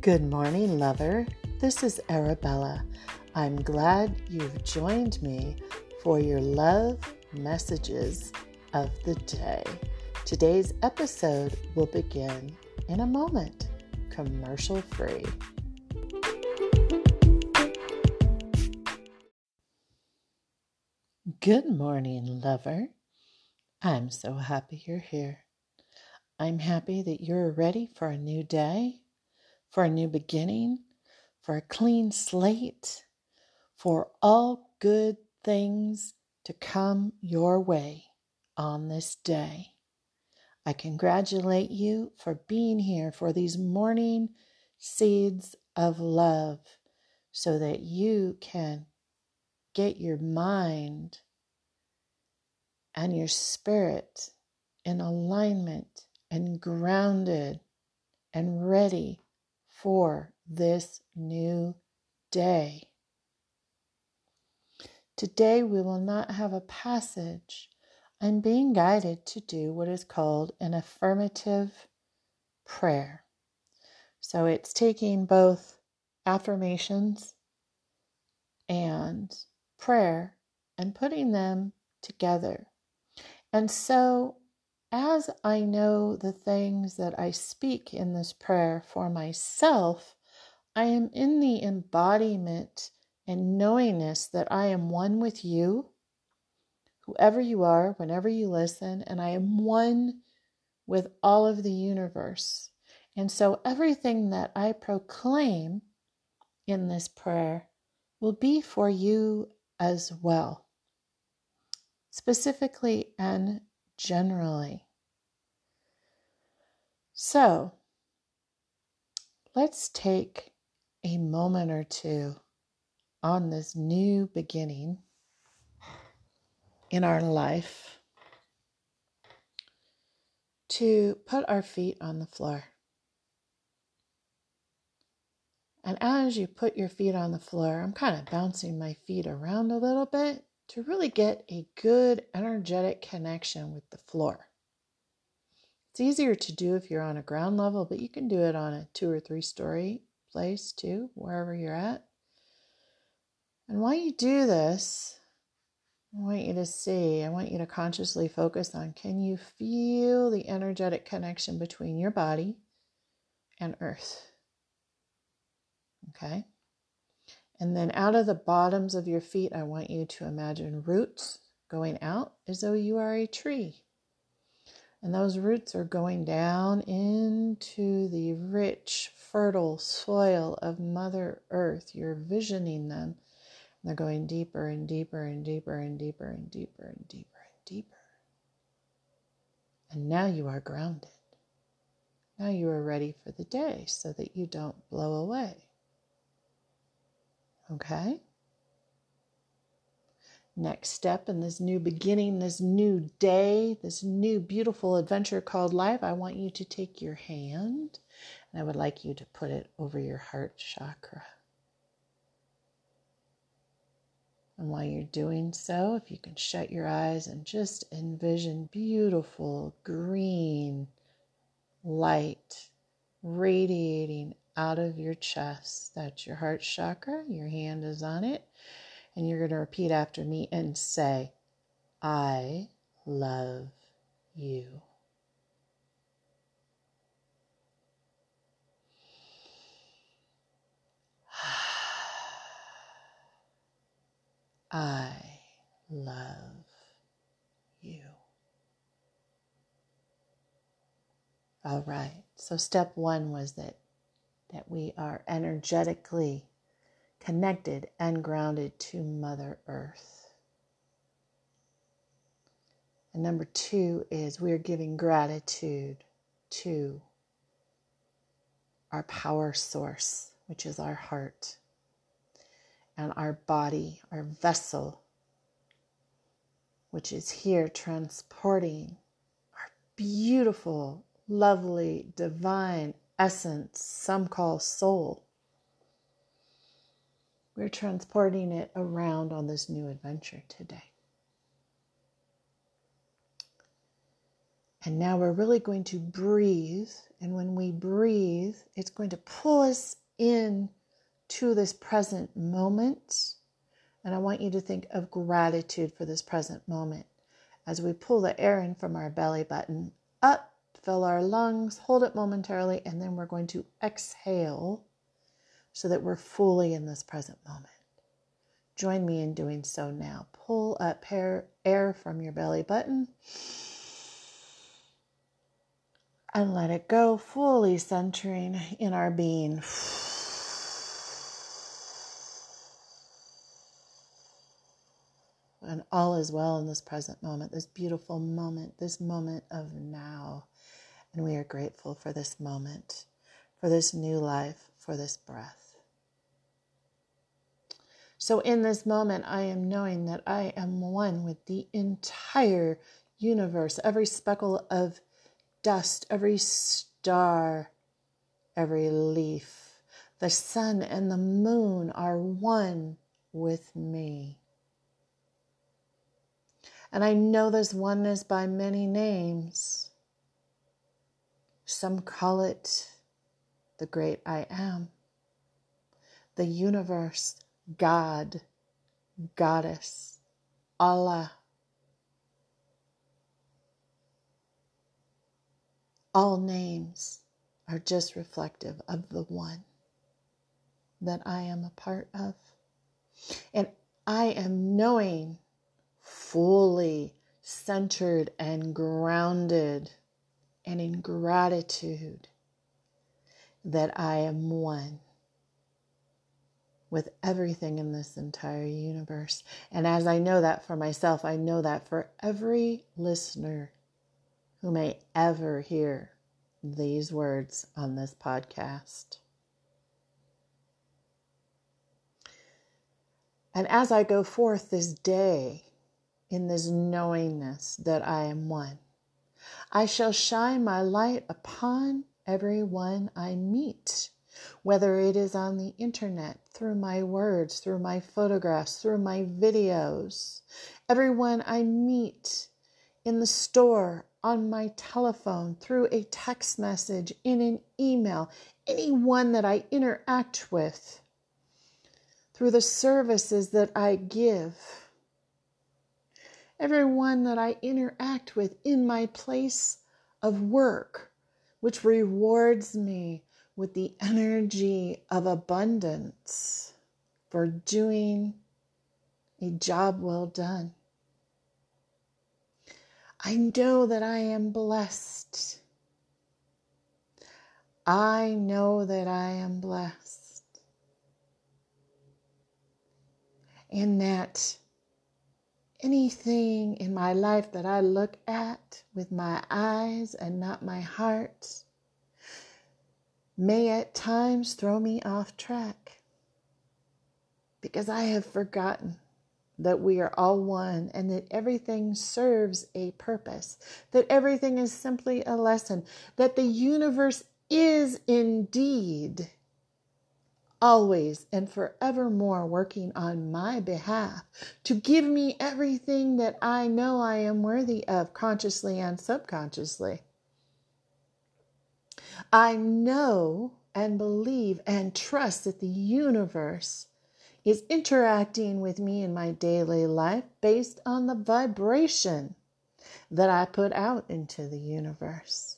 Good morning, lover. This is Arabella. I'm glad you've joined me for your love messages of the day. Today's episode will begin in a moment, commercial free. Good morning, lover. I'm so happy you're here. I'm happy that you're ready for a new day, for a new beginning, for a clean slate, for all good things to come your way on this day. I congratulate you for being here for these morning seeds of love so that you can get your mind and your spirit in alignment and grounded and ready for this new day. Today we will not have a passage. I'm being guided to do what is called an affirmative prayer. So it's taking both affirmations and prayer and putting them together. And so as I know the things that I speak in this prayer for myself, I am in the embodiment and knowingness that I am one with you, whoever you are, whenever you listen, and I am one with all of the universe. And so everything that I proclaim in this prayer will be for you as well, specifically and generally. So, let's take a moment or two on this new beginning in our life to put our feet on the floor. And as you put your feet on the floor, I'm kind of bouncing my feet around a little bit to really get a good energetic connection with the floor. It's easier to do if you're on a ground level, but you can do it on a two or three story place too, wherever you're at. And while you do this, I want you to see, I want you to consciously focus on can you feel the energetic connection between your body and earth? Okay. And then out of the bottoms of your feet, I want you to imagine roots going out as though you are a tree. And those roots are going down into the rich, fertile soil of Mother Earth. You're visioning them. They're going deeper and deeper and deeper and deeper and deeper and deeper and deeper. And now you are grounded. Now you are ready for the day so that you don't blow away. Okay? Next step in this new beginning, this new day, this new beautiful adventure called life, I want you to take your hand and I would like you to put it over your heart chakra. And while you're doing so, if you can shut your eyes and just envision beautiful green light radiating out of your chest. That's your heart chakra. Your hand is on it. And you're going to repeat after me and say, I love you. I love you. All right. So, step one was that that we are energetically connected and grounded to Mother Earth. And number two is we are giving gratitude to our power source, which is our heart, and our body, our vessel, which is here transporting our beautiful, lovely, divine essence, some call soul. We're transporting it around on this new adventure today. And now we're really going to breathe. And when we breathe, it's going to pull us in to this present moment. And I want you to think of gratitude for this present moment as we pull the air in from our belly button up, fill our lungs, hold it momentarily, and then we're going to exhale so that we're fully in this present moment. Join me in doing so now. Pull up air, air from your belly button and let it go, fully centering in our being. And all is well in this present moment, this beautiful moment, this moment of now. And we are grateful for this moment, for this new life, for this breath. So, in this moment, I am knowing that I am one with the entire universe, every speckle of dust, every star, every leaf. The sun and the moon are one with me. And I know this oneness by many names. Some call it the great I am, the universe, God, Goddess, Allah. All names are just reflective of the one that I am a part of. And I am knowing fully centered and grounded and in gratitude that I am one with everything in this entire universe. And as I know that for myself, I know that for every listener who may ever hear these words on this podcast. And as I go forth this day in this knowingness that I am one, I shall shine my light upon everyone I meet whether it is on the internet, through my words, through my photographs, through my videos, everyone I meet in the store, on my telephone, through a text message, in an email, anyone that I interact with, through the services that I give, everyone that I interact with in my place of work, which rewards me with the energy of abundance for doing a job well done. I know that I am blessed. I know that I am blessed. And that anything in my life that I look at with my eyes and not my heart may at times throw me off track because I have forgotten that we are all one and that everything serves a purpose, that everything is simply a lesson, that the universe is indeed always and forevermore working on my behalf to give me everything that I know I am worthy of consciously and subconsciously. I know and believe and trust that the universe is interacting with me in my daily life based on the vibration that I put out into the universe.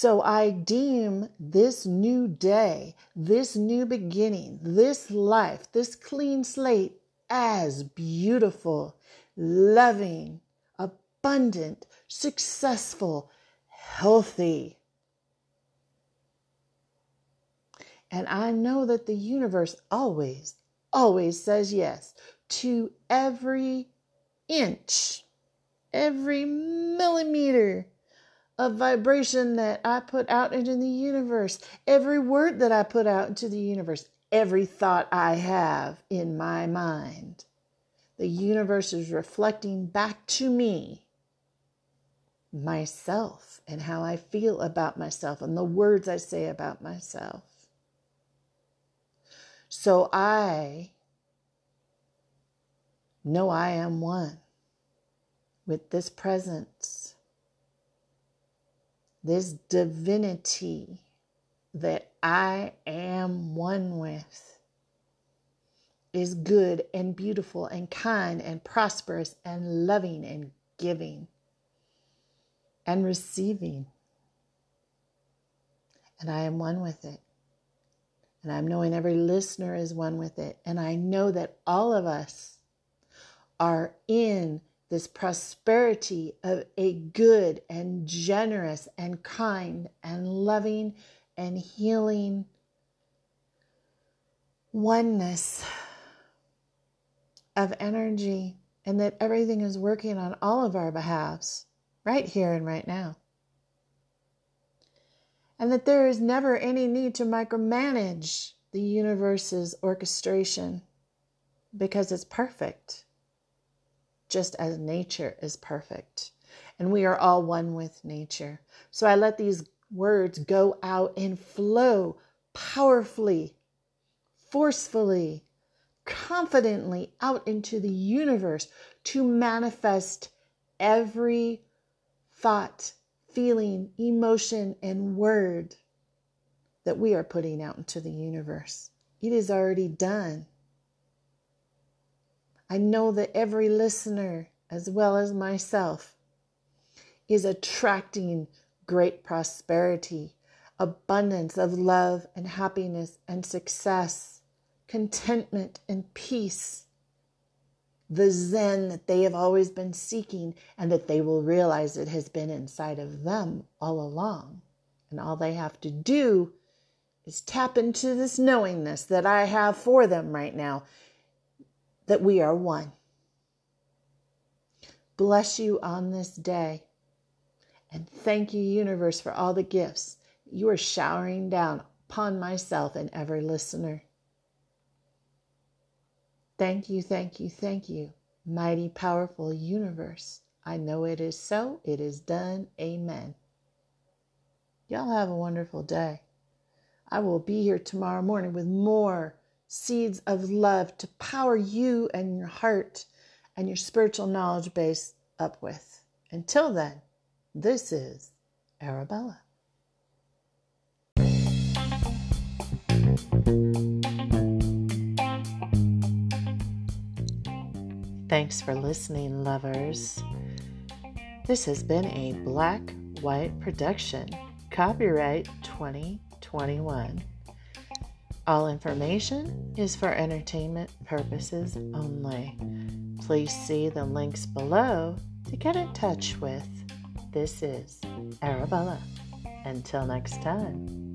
So I deem this new day, this new beginning, this life, this clean slate as beautiful, loving, abundant, successful, healthy. And I know that the universe always, always says yes to every inch, every millimeter of vibration that I put out into the universe, every word that I put out into the universe, every thought I have in my mind. The universe is reflecting back to me myself and how I feel about myself and the words I say about myself. So I know I am one with this presence this divinity that I am one with is good and beautiful and kind and prosperous and loving and giving and receiving. And I am one with it. And I'm knowing every listener is one with it. And I know that all of us are in this prosperity of a good and generous and kind and loving and healing oneness of energy, and that everything is working on all of our behalves right here and right now. And that there is never any need to micromanage the universe's orchestration because it's perfect just as nature is perfect. And we are all one with nature. So I let these words go out and flow powerfully, forcefully, confidently out into the universe to manifest every thought, feeling, emotion, and word that we are putting out into the universe. It is already done. I know that every listener, as well as myself, is attracting great prosperity, abundance of love and happiness and success, contentment and peace. The Zen that they have always been seeking and that they will realize it has been inside of them all along. And all they have to do is tap into this knowingness that I have for them right now that we are one. Bless you on this day. And thank you, universe, for all the gifts you are showering down upon myself and every listener. Thank you, thank you, thank you, mighty, powerful universe. I know it is so. It is done. Amen. Y'all have a wonderful day. I will be here tomorrow morning with more seeds of love to power you and your heart and your spiritual knowledge base up with. Until then, this is Arabella. Thanks for listening, lovers. This has been a Black White production, copyright 2021. All information is for entertainment purposes only. Please see the links below to get in touch with. This is Arabella. Until next time.